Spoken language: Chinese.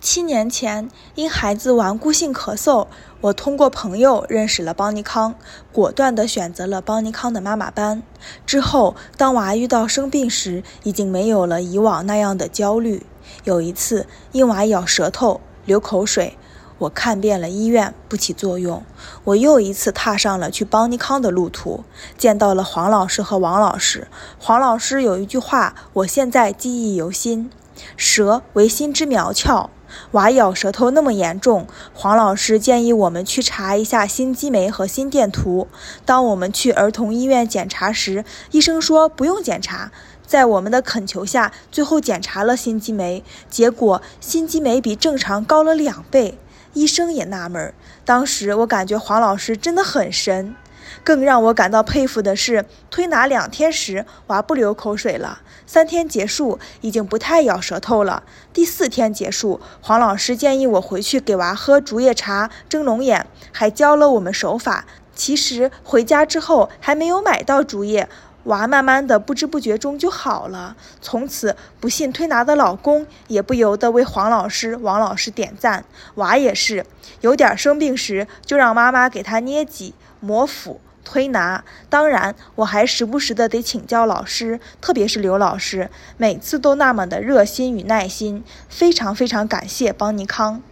七年前，因孩子顽固性咳嗽，我通过朋友认识了邦尼康，果断地选择了邦尼康的妈妈班。之后，当娃遇到生病时，已经没有了以往那样的焦虑。有一次，因娃咬舌头、流口水，我看遍了医院，不起作用。我又一次踏上了去邦尼康的路途，见到了黄老师和王老师。黄老师有一句话，我现在记忆犹新：“舌为心之苗窍。”娃咬舌头那么严重，黄老师建议我们去查一下心肌酶和心电图。当我们去儿童医院检查时，医生说不用检查。在我们的恳求下，最后检查了心肌酶，结果心肌酶比正常高了两倍。医生也纳闷儿。当时我感觉黄老师真的很神。更让我感到佩服的是，推拿两天时，娃不流口水了；三天结束，已经不太咬舌头了；第四天结束，黄老师建议我回去给娃喝竹叶茶、蒸龙眼，还教了我们手法。其实回家之后还没有买到竹叶，娃慢慢的不知不觉中就好了。从此，不信推拿的老公也不由得为黄老师、王老师点赞。娃也是，有点生病时，就让妈妈给他捏脊、摩腹。推拿，当然我还时不时的得请教老师，特别是刘老师，每次都那么的热心与耐心，非常非常感谢邦尼康。